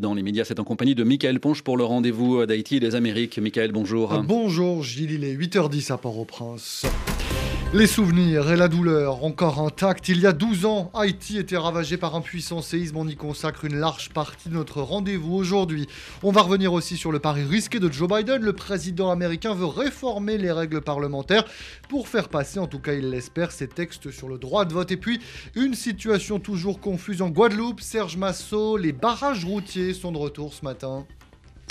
dans les médias. C'est en compagnie de Michael Ponche pour le rendez-vous d'Haïti et des Amériques. Michael, bonjour. Bonjour Gilles, il est 8h10 à Port-au-Prince. Les souvenirs et la douleur encore intacts. Il y a 12 ans, Haïti était ravagé par un puissant séisme. On y consacre une large partie de notre rendez-vous aujourd'hui. On va revenir aussi sur le pari risqué de Joe Biden. Le président américain veut réformer les règles parlementaires pour faire passer, en tout cas il l'espère, ses textes sur le droit de vote. Et puis, une situation toujours confuse en Guadeloupe. Serge Massot, les barrages routiers sont de retour ce matin.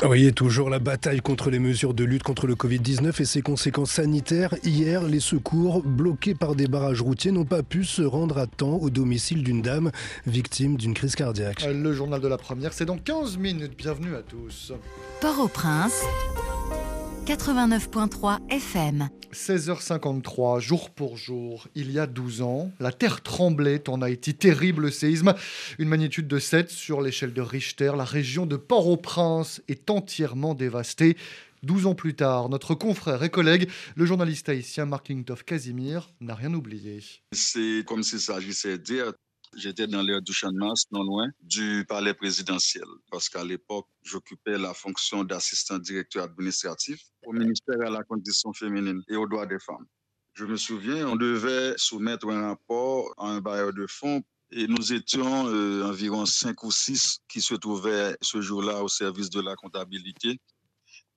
Oui, toujours la bataille contre les mesures de lutte contre le Covid-19 et ses conséquences sanitaires. Hier, les secours, bloqués par des barrages routiers, n'ont pas pu se rendre à temps au domicile d'une dame victime d'une crise cardiaque. Le journal de la première, c'est dans 15 minutes. Bienvenue à tous. Port-au-Prince. 89.3 FM. 16h53, jour pour jour, il y a 12 ans, la terre tremblait en Haïti. Terrible séisme, une magnitude de 7 sur l'échelle de Richter. La région de Port-au-Prince est entièrement dévastée. 12 ans plus tard, notre confrère et collègue, le journaliste haïtien Mark Lingtoff Casimir, n'a rien oublié. C'est comme s'il s'agissait de dire J'étais dans l'air du champ de masse, non loin du palais présidentiel, parce qu'à l'époque, j'occupais la fonction d'assistant directeur administratif au ministère à la condition féminine et aux droits des femmes. Je me souviens, on devait soumettre un rapport à un bailleur de fonds et nous étions euh, environ cinq ou six qui se trouvaient ce jour-là au service de la comptabilité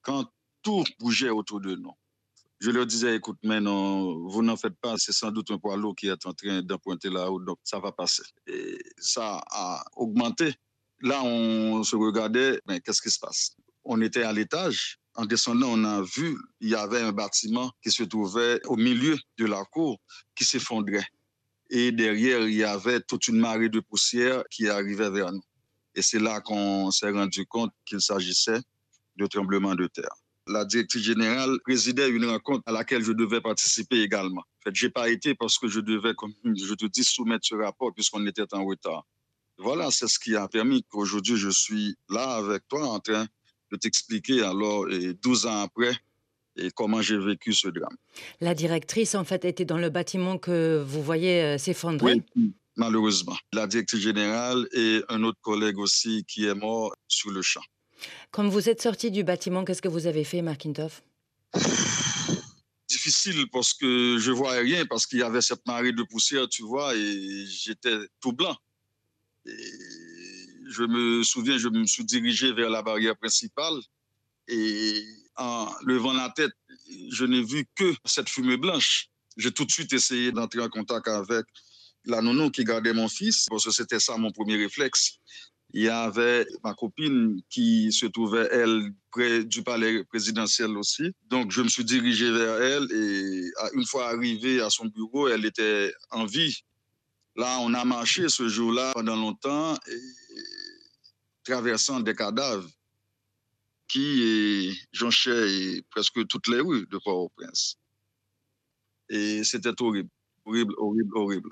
quand tout bougeait autour de nous. Je leur disais, écoute, mais non, vous n'en faites pas, c'est sans doute un poids lourd qui est en train d'empointer là-haut, donc ça va passer. Et ça a augmenté. Là, on se regardait, mais qu'est-ce qui se passe? On était à l'étage. En descendant, on a vu, il y avait un bâtiment qui se trouvait au milieu de la cour qui s'effondrait. Et derrière, il y avait toute une marée de poussière qui arrivait vers nous. Et c'est là qu'on s'est rendu compte qu'il s'agissait de tremblement de terre la directrice générale présidait une rencontre à laquelle je devais participer également. En fait, j'ai pas été parce que je devais, comme je te dis, soumettre ce rapport puisqu'on était en retard. Voilà, c'est ce qui a permis qu'aujourd'hui je suis là avec toi en train de t'expliquer alors, et 12 ans après, et comment j'ai vécu ce drame. La directrice, en fait, était dans le bâtiment que vous voyez euh, s'effondrer Oui, malheureusement. La directrice générale et un autre collègue aussi qui est mort sur le champ. Comme vous êtes sorti du bâtiment, qu'est-ce que vous avez fait, Markintoff Difficile parce que je voyais rien, parce qu'il y avait cette marée de poussière, tu vois, et j'étais tout blanc. Je me souviens, je me suis dirigé vers la barrière principale et en levant la tête, je n'ai vu que cette fumée blanche. J'ai tout de suite essayé d'entrer en contact avec la nounou qui gardait mon fils, parce que c'était ça mon premier réflexe il y avait ma copine qui se trouvait, elle, près du palais présidentiel aussi. Donc, je me suis dirigé vers elle et une fois arrivé à son bureau, elle était en vie. Là, on a marché ce jour-là pendant longtemps, traversant des cadavres qui jonchaient presque toutes les rues de Port-au-Prince. Et c'était horrible, horrible, horrible, horrible.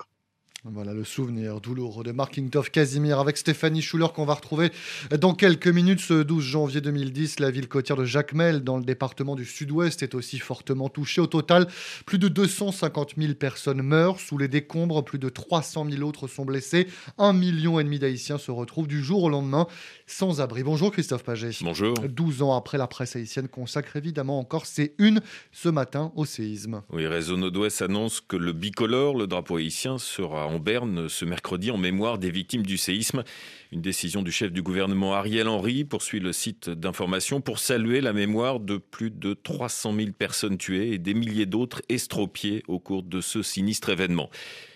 Voilà le souvenir douloureux de Markingtov Casimir avec Stéphanie Schuller qu'on va retrouver dans quelques minutes. Ce 12 janvier 2010, la ville côtière de Jacmel, dans le département du Sud-Ouest, est aussi fortement touchée. Au total, plus de 250 000 personnes meurent sous les décombres, plus de 300 000 autres sont blessés. Un million et demi d'Haïtiens se retrouvent du jour au lendemain sans abri. Bonjour Christophe Paget. Bonjour. 12 ans après, la presse haïtienne consacre évidemment encore ses une ce matin au séisme. Oui, Réseau Nord-Ouest annonce que le bicolore, le drapeau haïtien, sera en Berne ce mercredi en mémoire des victimes du séisme. Une décision du chef du gouvernement Ariel Henry poursuit le site d'information pour saluer la mémoire de plus de 300 000 personnes tuées et des milliers d'autres estropiées au cours de ce sinistre événement.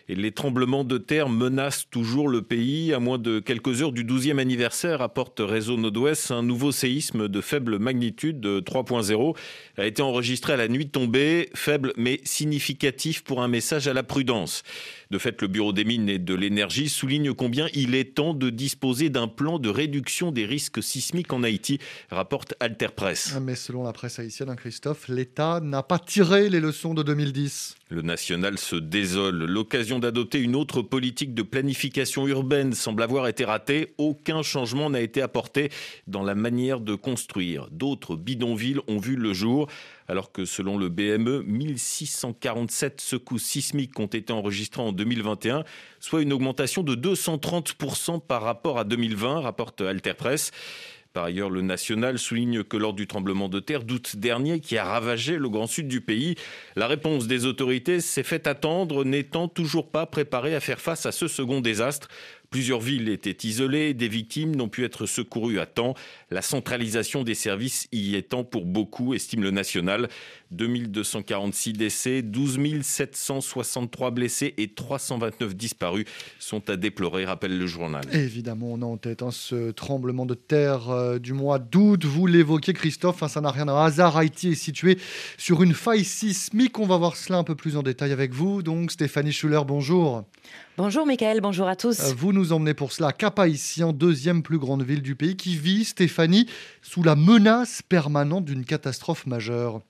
Et les tremblements de terre menacent toujours le pays. À moins de quelques heures du 12e anniversaire, apporte Réseau Nord-Ouest, un nouveau séisme de faible magnitude de 3.0 a été enregistré à la nuit tombée, faible mais significatif pour un message à la prudence. De fait, le Bureau des mines et de l'énergie souligne combien il est temps de disposer d'un plan de réduction des risques sismiques en Haïti, rapporte Alter Press. Mais selon la presse haïtienne, hein, Christophe, l'État n'a pas tiré les leçons de 2010. Le national se désole. L'occasion d'adopter une autre politique de planification urbaine semble avoir été ratée. Aucun changement n'a été apporté dans la manière de construire. D'autres bidonvilles ont vu le jour. Alors que selon le BME, 1647 secousses sismiques ont été enregistrées en 2021, soit une augmentation de 230% par rapport à 2020, rapporte Alter Press. Par ailleurs, le national souligne que lors du tremblement de terre d'août dernier qui a ravagé le grand sud du pays, la réponse des autorités s'est fait attendre, n'étant toujours pas préparée à faire face à ce second désastre. Plusieurs villes étaient isolées, des victimes n'ont pu être secourues à temps. La centralisation des services y étant pour beaucoup, estime le national. 2246 décès, 12 763 blessés et 329 disparus sont à déplorer, rappelle le journal. Évidemment, on a en tête hein, ce tremblement de terre euh, du mois d'août. Vous l'évoquez, Christophe, hein, ça n'a rien à hasard. Haïti est situé sur une faille sismique. On va voir cela un peu plus en détail avec vous. Donc, Stéphanie Schuller, bonjour. Bonjour Michael, bonjour à tous. Euh, vous nous emmenez pour cela à Cap-Haïtien, deuxième plus grande ville du pays, qui vit, Stéphanie, sous la menace permanente d'une catastrophe majeure.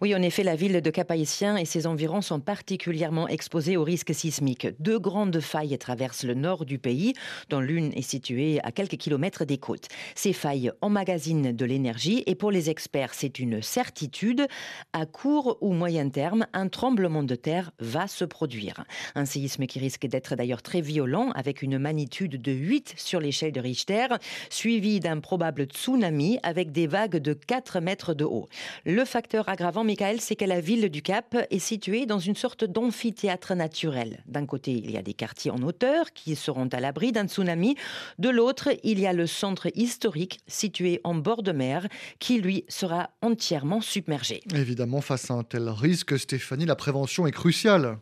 Oui, en effet, la ville de Cap-Haïtien et ses environs sont particulièrement exposés aux risques sismiques. Deux grandes failles traversent le nord du pays, dont l'une est située à quelques kilomètres des côtes. Ces failles emmagasinent de l'énergie et pour les experts, c'est une certitude. À court ou moyen terme, un tremblement de terre va se produire. Un séisme qui risque d'être d'ailleurs très violent, avec une magnitude de 8 sur l'échelle de Richter, suivi d'un probable tsunami avec des vagues de 4 mètres de haut. Le facteur aggravant, Michael, c'est que la ville du Cap est située dans une sorte d'amphithéâtre naturel. D'un côté, il y a des quartiers en hauteur qui seront à l'abri d'un tsunami. De l'autre, il y a le centre historique situé en bord de mer qui, lui, sera entièrement submergé. Évidemment, face à un tel risque, Stéphanie, la prévention est cruciale.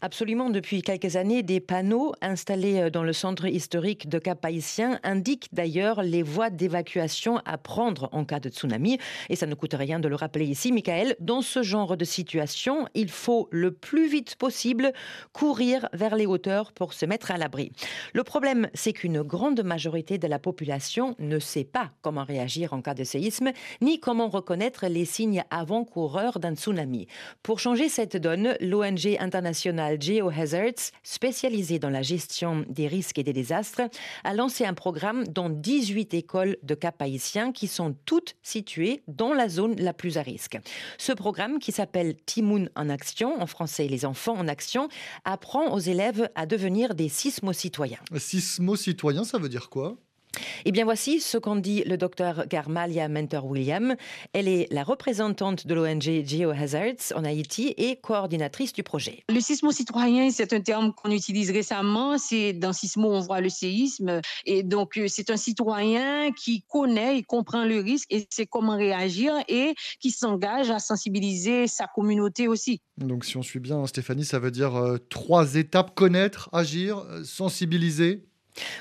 Absolument. Depuis quelques années, des panneaux installés euh, dans le centre historique de Cap-Haïtien indiquent d'ailleurs les voies d'évacuation à prendre en cas de tsunami. Et ça ne coûte rien de le rappeler ici, Michael. Dans ce genre de situation, il faut le plus vite possible courir vers les hauteurs pour se mettre à l'abri. Le problème, c'est qu'une grande majorité de la population ne sait pas comment réagir en cas de séisme, ni comment reconnaître les signes avant-coureurs d'un tsunami. Pour changer cette donne, l'ONG internationale national GeoHazards, spécialisé dans la gestion des risques et des désastres, a lancé un programme dans 18 écoles de cap haïtiens qui sont toutes situées dans la zone la plus à risque. Ce programme, qui s'appelle Timoun en action, en français les enfants en action, apprend aux élèves à devenir des sismo-citoyens. Sismo-citoyen, ça veut dire quoi? Eh bien, voici ce qu'en dit le docteur Garmalia Mentor-William. Elle est la représentante de l'ONG GeoHazards en Haïti et coordinatrice du projet. Le sismo citoyen, c'est un terme qu'on utilise récemment. C'est dans sismo, on voit le séisme. Et donc, euh, c'est un citoyen qui connaît et comprend le risque et sait comment réagir et qui s'engage à sensibiliser sa communauté aussi. Donc, si on suit bien, Stéphanie, ça veut dire euh, trois étapes connaître, agir, euh, sensibiliser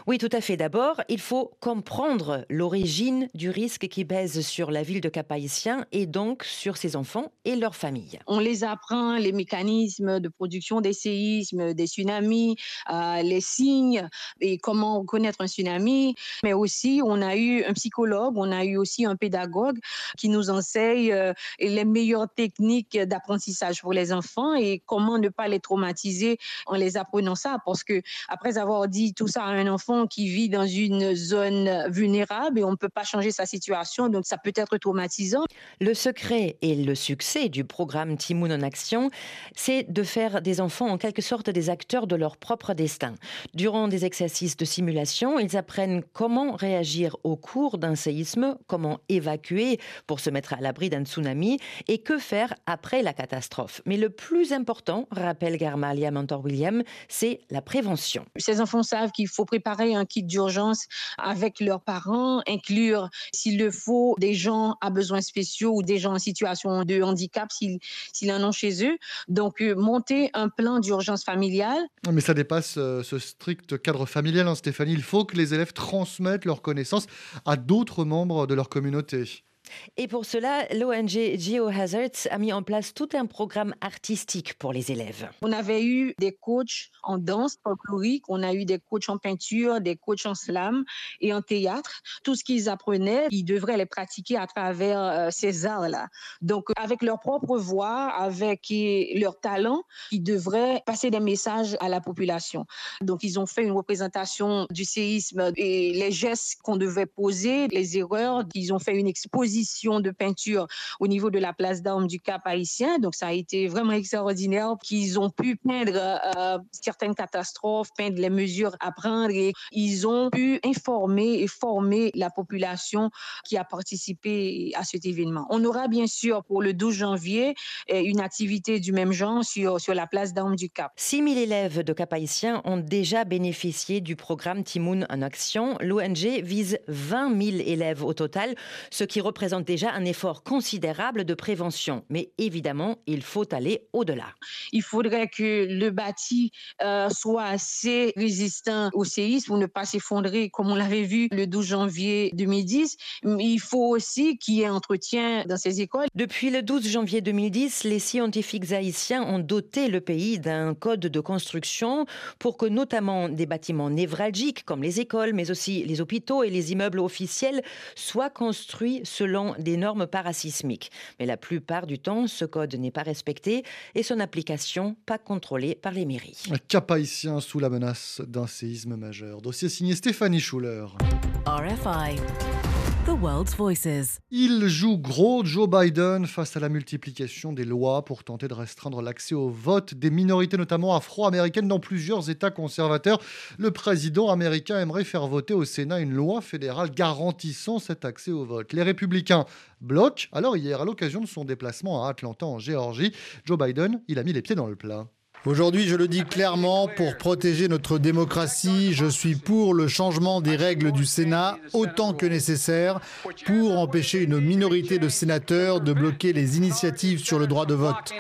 oui, tout à fait. D'abord, il faut comprendre l'origine du risque qui pèse sur la ville de Cap-Haïtien et donc sur ses enfants et leurs familles. On les apprend les mécanismes de production des séismes, des tsunamis, euh, les signes et comment reconnaître un tsunami. Mais aussi, on a eu un psychologue, on a eu aussi un pédagogue qui nous enseigne euh, les meilleures techniques d'apprentissage pour les enfants et comment ne pas les traumatiser en les apprenant ça. Parce que après avoir dit tout ça à un un enfant qui vit dans une zone vulnérable et on ne peut pas changer sa situation, donc ça peut être traumatisant. Le secret et le succès du programme Timoun en action, c'est de faire des enfants en quelque sorte des acteurs de leur propre destin. Durant des exercices de simulation, ils apprennent comment réagir au cours d'un séisme, comment évacuer pour se mettre à l'abri d'un tsunami et que faire après la catastrophe. Mais le plus important, rappelle Garmalia Mentor William, c'est la prévention. Ces enfants savent qu'il faut préparer un kit d'urgence avec leurs parents, inclure, s'il le faut, des gens à besoins spéciaux ou des gens en situation de handicap s'ils en ont chez eux. Donc, euh, monter un plan d'urgence familiale. Mais ça dépasse euh, ce strict cadre familial, hein, Stéphanie. Il faut que les élèves transmettent leurs connaissances à d'autres membres de leur communauté. Et pour cela, l'ONG GeoHazards a mis en place tout un programme artistique pour les élèves. On avait eu des coachs en danse folklorique, on a eu des coachs en peinture, des coachs en slam et en théâtre. Tout ce qu'ils apprenaient, ils devraient les pratiquer à travers euh, ces arts-là. Donc, avec leur propre voix, avec leur talent, ils devraient passer des messages à la population. Donc, ils ont fait une représentation du séisme et les gestes qu'on devait poser, les erreurs. Ils ont fait une exposition de peinture au niveau de la place d'armes du Cap haïtien. Donc, ça a été vraiment extraordinaire qu'ils ont pu peindre euh, certaines catastrophes, peindre les mesures à prendre et ils ont pu informer et former la population qui a participé à cet événement. On aura bien sûr pour le 12 janvier une activité du même genre sur, sur la place d'armes du Cap. 6 000 élèves de Cap haïtien ont déjà bénéficié du programme Timoun en action. L'ONG vise 20 000 élèves au total, ce qui représente déjà un effort considérable de prévention. Mais évidemment, il faut aller au-delà. Il faudrait que le bâti euh, soit assez résistant au séisme pour ne pas s'effondrer comme on l'avait vu le 12 janvier 2010. Il faut aussi qu'il y ait entretien dans ces écoles. Depuis le 12 janvier 2010, les scientifiques haïtiens ont doté le pays d'un code de construction pour que notamment des bâtiments névralgiques comme les écoles, mais aussi les hôpitaux et les immeubles officiels soient construits selon des normes parasismiques. Mais la plupart du temps, ce code n'est pas respecté et son application pas contrôlée par les mairies. Un cap haïtien sous la menace d'un séisme majeur. Dossier signé Stéphanie Schuller. RFI. Il joue gros Joe Biden face à la multiplication des lois pour tenter de restreindre l'accès au vote des minorités, notamment afro-américaines, dans plusieurs États conservateurs. Le président américain aimerait faire voter au Sénat une loi fédérale garantissant cet accès au vote. Les républicains bloquent. Alors hier, à l'occasion de son déplacement à Atlanta en Géorgie, Joe Biden, il a mis les pieds dans le plat. Aujourd'hui, je le dis clairement, pour protéger notre démocratie, je suis pour le changement des règles du Sénat autant que nécessaire pour empêcher une minorité de sénateurs de bloquer les initiatives sur le droit de vote.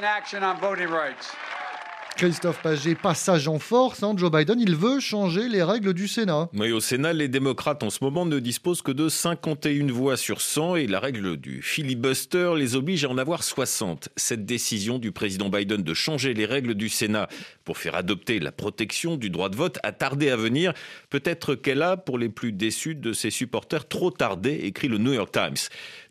Christophe Paget, passage en force. Hein, Joe Biden, il veut changer les règles du Sénat. Oui, au Sénat, les démocrates en ce moment ne disposent que de 51 voix sur 100 et la règle du filibuster les oblige à en avoir 60. Cette décision du président Biden de changer les règles du Sénat pour faire adopter la protection du droit de vote a tardé à venir. Peut-être qu'elle a, pour les plus déçus de ses supporters, trop tardé, écrit le New York Times.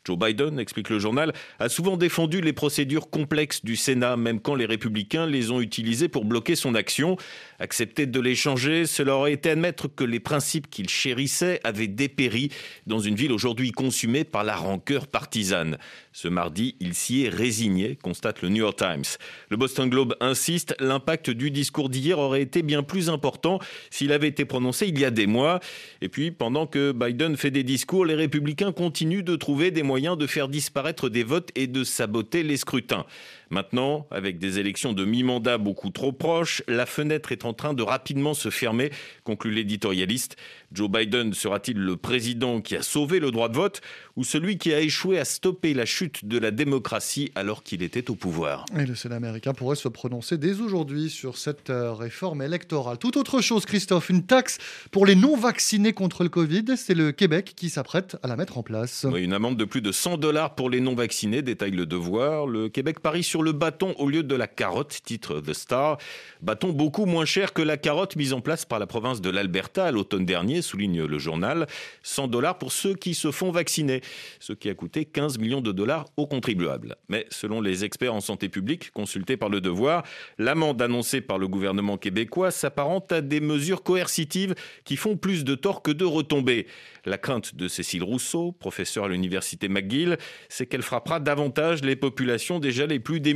Joe Biden, explique le journal, a souvent défendu les procédures complexes du Sénat, même quand les républicains les ont utilisées pour bloquer son action. Accepter de les changer, cela aurait été admettre que les principes qu'il chérissait avaient dépéri dans une ville aujourd'hui consumée par la rancœur partisane. Ce mardi, il s'y est résigné, constate le New York Times. Le Boston Globe insiste, l'impact du discours d'hier aurait été bien plus important s'il avait été prononcé il y a des mois. Et puis, pendant que Biden fait des discours, les républicains continuent de trouver des moyens de faire disparaître des votes et de saboter les scrutins. Maintenant, avec des élections de mi-mandat beaucoup trop proches, la fenêtre est en train de rapidement se fermer, conclut l'éditorialiste. Joe Biden sera-t-il le président qui a sauvé le droit de vote ou celui qui a échoué à stopper la chute de la démocratie alors qu'il était au pouvoir? Et le Sénat américain pourrait se prononcer dès aujourd'hui sur cette euh, réforme électorale. Tout autre chose, Christophe, une taxe pour les non-vaccinés contre le Covid, c'est le Québec qui s'apprête à la mettre en place. Oui, une amende de plus de 100 dollars pour les non-vaccinés, détaille le devoir. Le Québec parie sur le bâton au lieu de la carotte, titre The Star. Bâton beaucoup moins cher que la carotte mise en place par la province de l'Alberta à l'automne dernier, souligne le journal. 100 dollars pour ceux qui se font vacciner, ce qui a coûté 15 millions de dollars aux contribuables. Mais selon les experts en santé publique consultés par le Devoir, l'amende annoncée par le gouvernement québécois s'apparente à des mesures coercitives qui font plus de tort que de retombées. La crainte de Cécile Rousseau, professeure à l'université McGill, c'est qu'elle frappera davantage les populations déjà les plus démunies,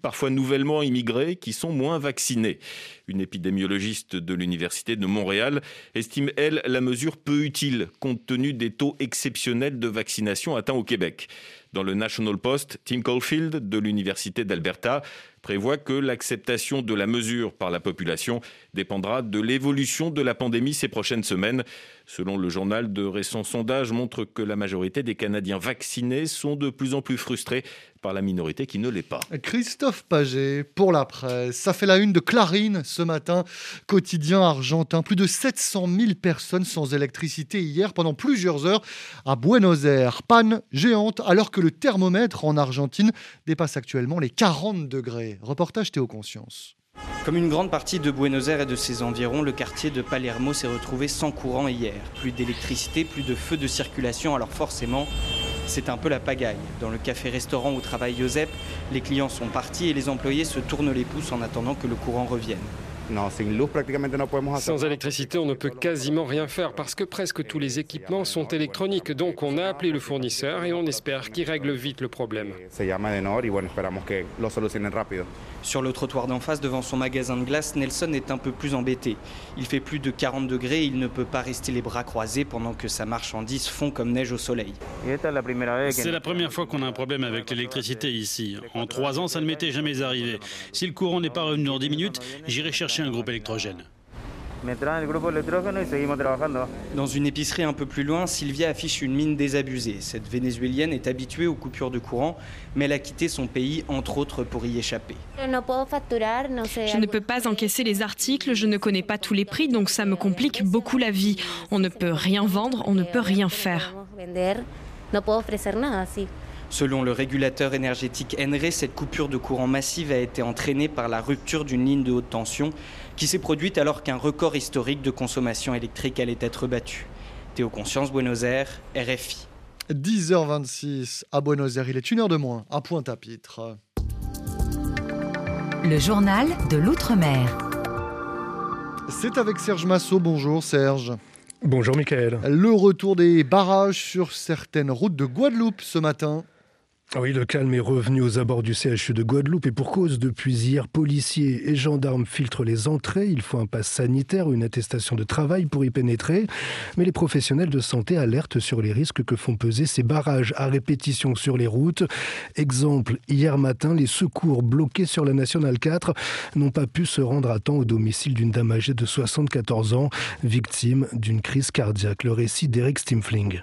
parfois nouvellement immigrées, qui sont moins vaccinées. Une épidémiologiste de l'université de Montréal estime, elle, la mesure peu utile compte tenu des taux exceptionnels de vaccination atteints au Québec. Dans le National Post, Tim Caulfield de l'Université d'Alberta prévoit que l'acceptation de la mesure par la population dépendra de l'évolution de la pandémie ces prochaines semaines. Selon le journal, de récents sondages montrent que la majorité des Canadiens vaccinés sont de plus en plus frustrés par la minorité qui ne l'est pas. Christophe Paget, pour la presse, ça fait la une de Clarine ce matin, quotidien argentin. Plus de 700 000 personnes sans électricité hier pendant plusieurs heures à Buenos Aires. Panne géante alors que le thermomètre en Argentine dépasse actuellement les 40 degrés. Reportage Théo Conscience. Comme une grande partie de Buenos Aires et de ses environs, le quartier de Palermo s'est retrouvé sans courant hier. Plus d'électricité, plus de feux de circulation, alors forcément, c'est un peu la pagaille. Dans le café-restaurant où travaille Josep, les clients sont partis et les employés se tournent les pouces en attendant que le courant revienne. Sans électricité, on ne peut quasiment rien faire parce que presque tous les équipements sont électroniques. Donc on a appelé le fournisseur et on espère qu'il règle vite le problème. Sur le trottoir d'en face, devant son magasin de glace, Nelson est un peu plus embêté. Il fait plus de 40 degrés et il ne peut pas rester les bras croisés pendant que sa marchandise fond comme neige au soleil. C'est la première fois qu'on a un problème avec l'électricité ici. En trois ans, ça ne m'était jamais arrivé. Si le courant n'est pas revenu dans 10 minutes, j'irai chercher un groupe électrogène. Dans une épicerie un peu plus loin, Sylvia affiche une mine désabusée. Cette Vénézuélienne est habituée aux coupures de courant, mais elle a quitté son pays, entre autres, pour y échapper. Je ne peux pas encaisser les articles, je ne connais pas tous les prix, donc ça me complique beaucoup la vie. On ne peut rien vendre, on ne peut rien faire. Selon le régulateur énergétique ENRE, cette coupure de courant massive a été entraînée par la rupture d'une ligne de haute tension qui s'est produite alors qu'un record historique de consommation électrique allait être battu. Théo Conscience, Buenos Aires, RFI. 10h26 à Buenos Aires, il est une heure de moins à Pointe-à-Pitre. Le journal de l'Outre-mer. C'est avec Serge Massot. Bonjour Serge. Bonjour Michael. Le retour des barrages sur certaines routes de Guadeloupe ce matin. Ah oui, le calme est revenu aux abords du CHU de Guadeloupe et pour cause, depuis hier, policiers et gendarmes filtrent les entrées. Il faut un pass sanitaire, une attestation de travail pour y pénétrer. Mais les professionnels de santé alertent sur les risques que font peser ces barrages à répétition sur les routes. Exemple, hier matin, les secours bloqués sur la Nationale 4 n'ont pas pu se rendre à temps au domicile d'une dame âgée de 74 ans, victime d'une crise cardiaque. Le récit d'Eric Stimfling.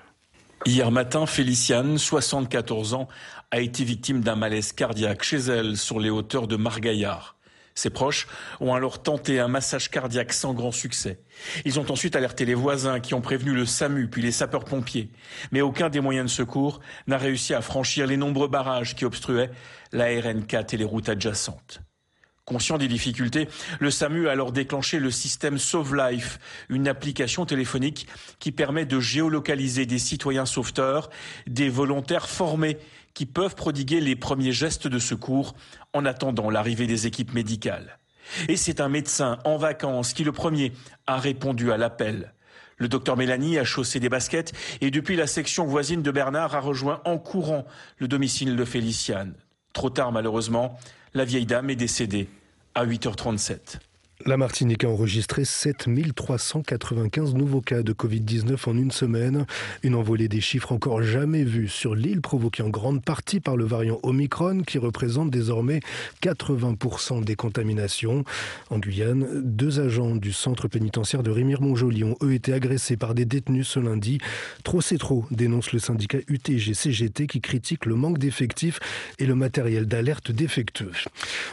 Hier matin, Féliciane, 74 ans, a été victime d'un malaise cardiaque chez elle sur les hauteurs de Margaillard. Ses proches ont alors tenté un massage cardiaque sans grand succès. Ils ont ensuite alerté les voisins qui ont prévenu le SAMU puis les sapeurs-pompiers. Mais aucun des moyens de secours n'a réussi à franchir les nombreux barrages qui obstruaient la RN4 et les routes adjacentes. Conscient des difficultés, le SAMU a alors déclenché le système Sauve Life, une application téléphonique qui permet de géolocaliser des citoyens sauveteurs, des volontaires formés qui peuvent prodiguer les premiers gestes de secours en attendant l'arrivée des équipes médicales. Et c'est un médecin en vacances qui le premier a répondu à l'appel. Le docteur Mélanie a chaussé des baskets et depuis la section voisine de Bernard a rejoint en courant le domicile de Féliciane. Trop tard malheureusement, la vieille dame est décédée à 8h37. La Martinique a enregistré 7395 nouveaux cas de Covid-19 en une semaine. Une envolée des chiffres encore jamais vus sur l'île, provoquée en grande partie par le variant Omicron, qui représente désormais 80% des contaminations. En Guyane, deux agents du centre pénitentiaire de Rémire-Montjoly ont eux été agressés par des détenus ce lundi. Trop c'est trop, dénonce le syndicat UTG-CGT qui critique le manque d'effectifs et le matériel d'alerte défectueux.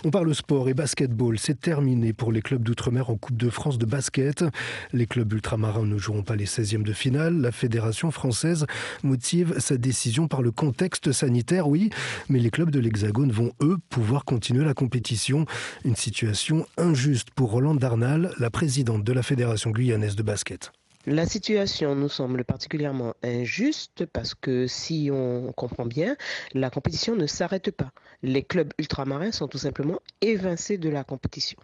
On parle sport et basketball, c'est terminé pour les clubs d'outre-mer en Coupe de France de basket. Les clubs ultramarins ne joueront pas les 16e de finale. La Fédération française motive sa décision par le contexte sanitaire, oui, mais les clubs de l'Hexagone vont, eux, pouvoir continuer la compétition. Une situation injuste pour Roland Darnal, la présidente de la Fédération guyanaise de basket. La situation nous semble particulièrement injuste parce que si on comprend bien, la compétition ne s'arrête pas. Les clubs ultramarins sont tout simplement évincés de la compétition.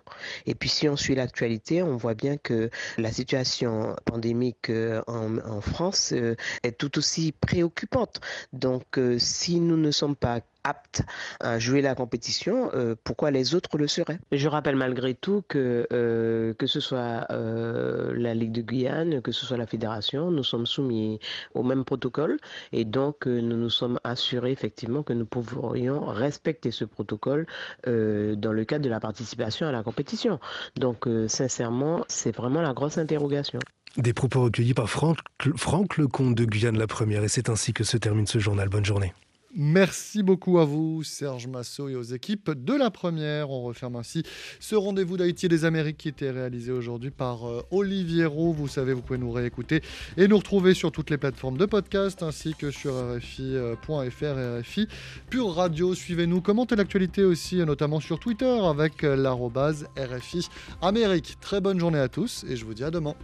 Et puis si on suit l'actualité, on voit bien que la situation pandémique euh, en, France euh, est tout aussi préoccupante. Donc euh, si nous ne sommes pas aptes à jouer la compétition, euh, pourquoi les autres le seraient? Je rappelle malgré tout que euh, que ce soit euh, la Ligue de Guyane, que ce soit la fédération, nous sommes soumis au même protocole et donc nous nous sommes assurés effectivement que nous pourrions respecter ce protocole dans le cadre de la participation à la compétition. Donc sincèrement, c'est vraiment la grosse interrogation. Des propos recueillis par Franck, Franck Lecomte de Guyane la première et c'est ainsi que se termine ce journal. Bonne journée. Merci beaucoup à vous, Serge Massot, et aux équipes de la première. On referme ainsi ce rendez-vous d'Haïti des Amériques qui était réalisé aujourd'hui par euh, Olivier Roux. Vous savez, vous pouvez nous réécouter et nous retrouver sur toutes les plateformes de podcast ainsi que sur RFI.fr, RFI Pure Radio. Suivez-nous, commentez l'actualité aussi, notamment sur Twitter avec euh, l'arrobase RFI Amérique. Très bonne journée à tous et je vous dis à demain.